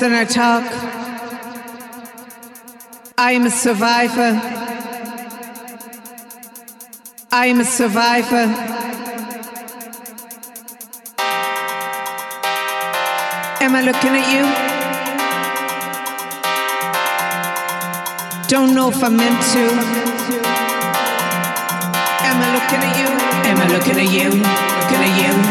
than I talk. I am a survivor. I am a survivor. Am I looking at you? Don't know if I'm meant to. Am I looking at you? Am I looking at you? Looking at? You,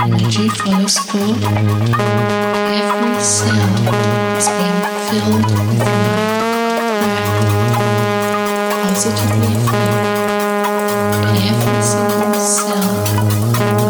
energy flows through Every sound is being filled with life, positively filled every single cell.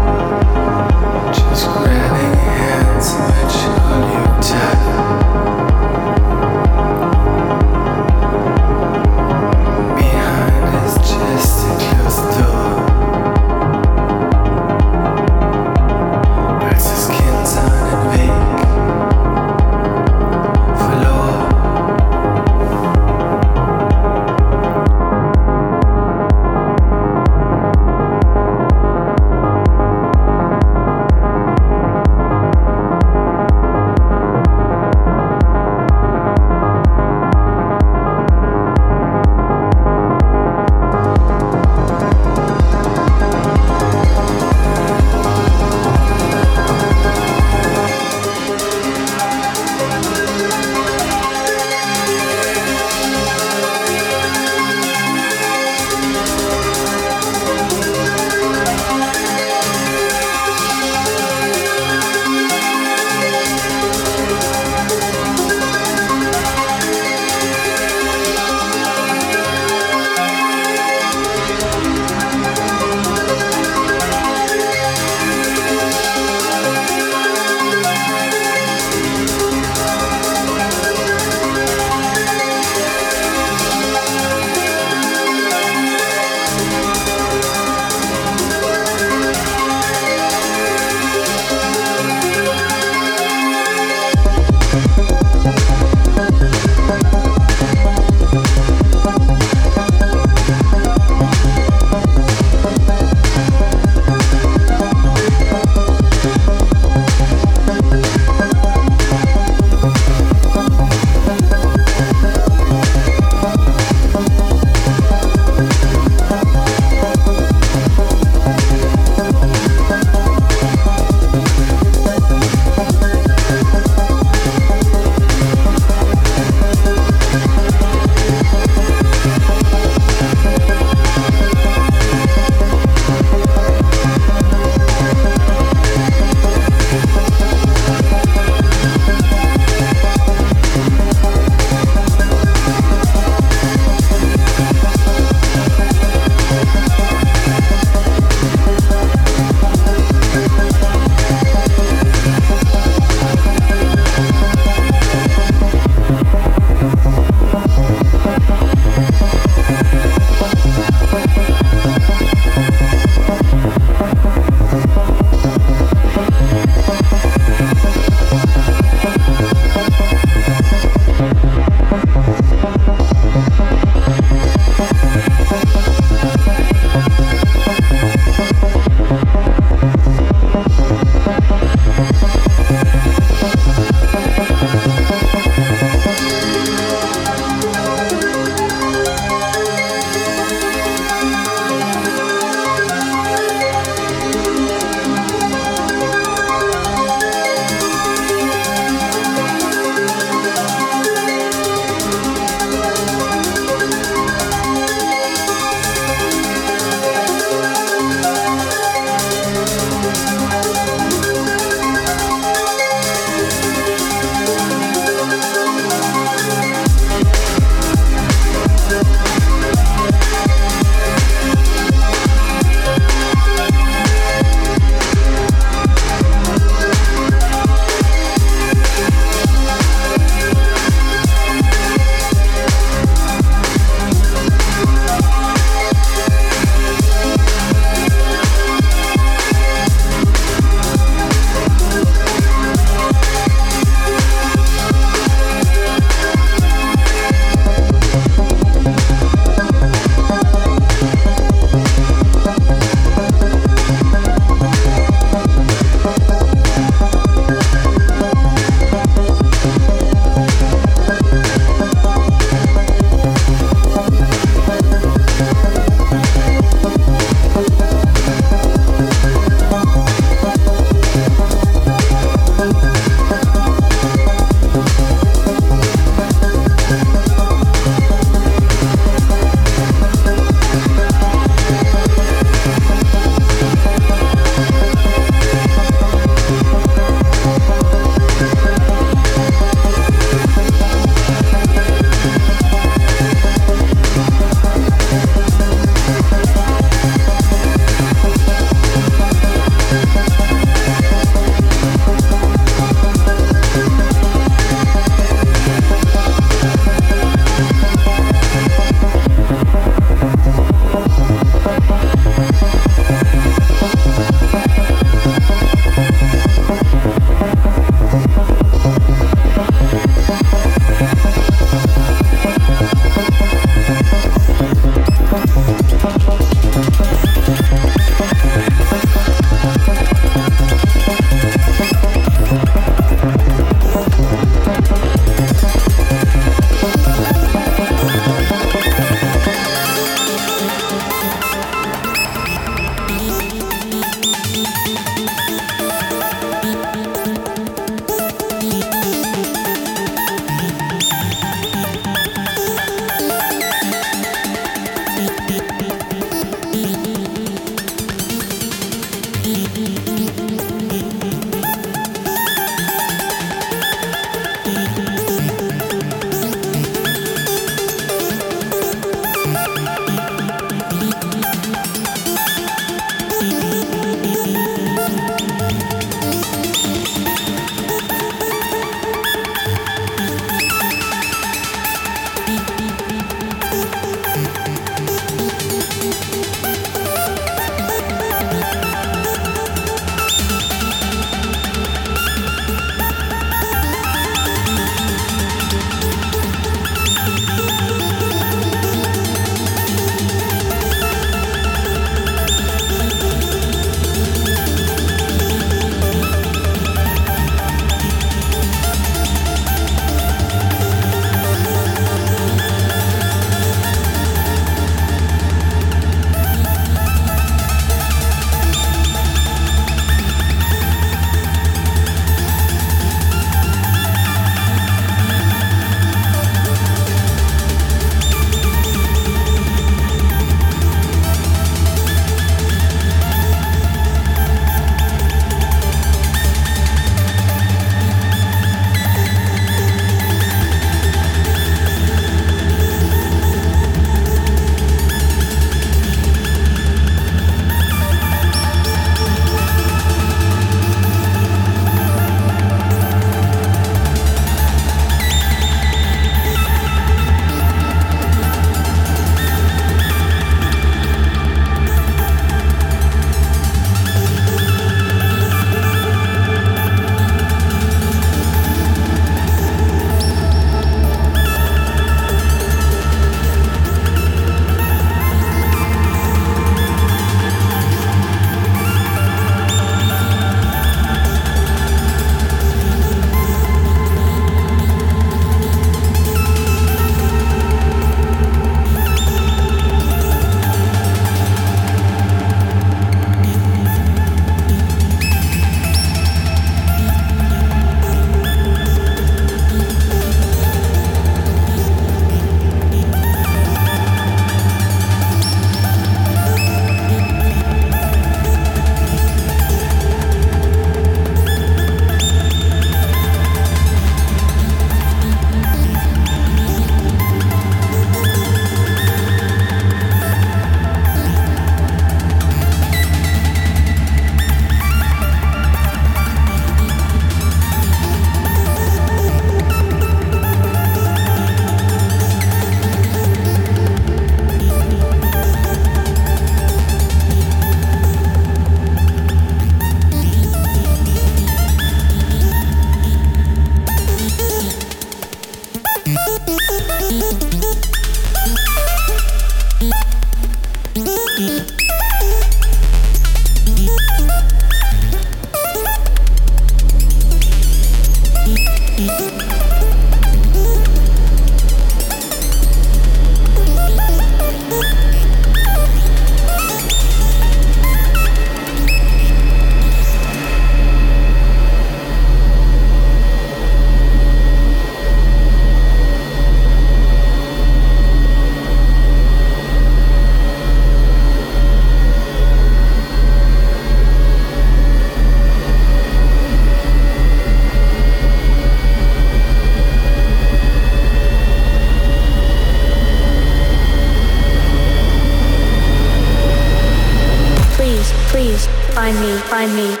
Find me,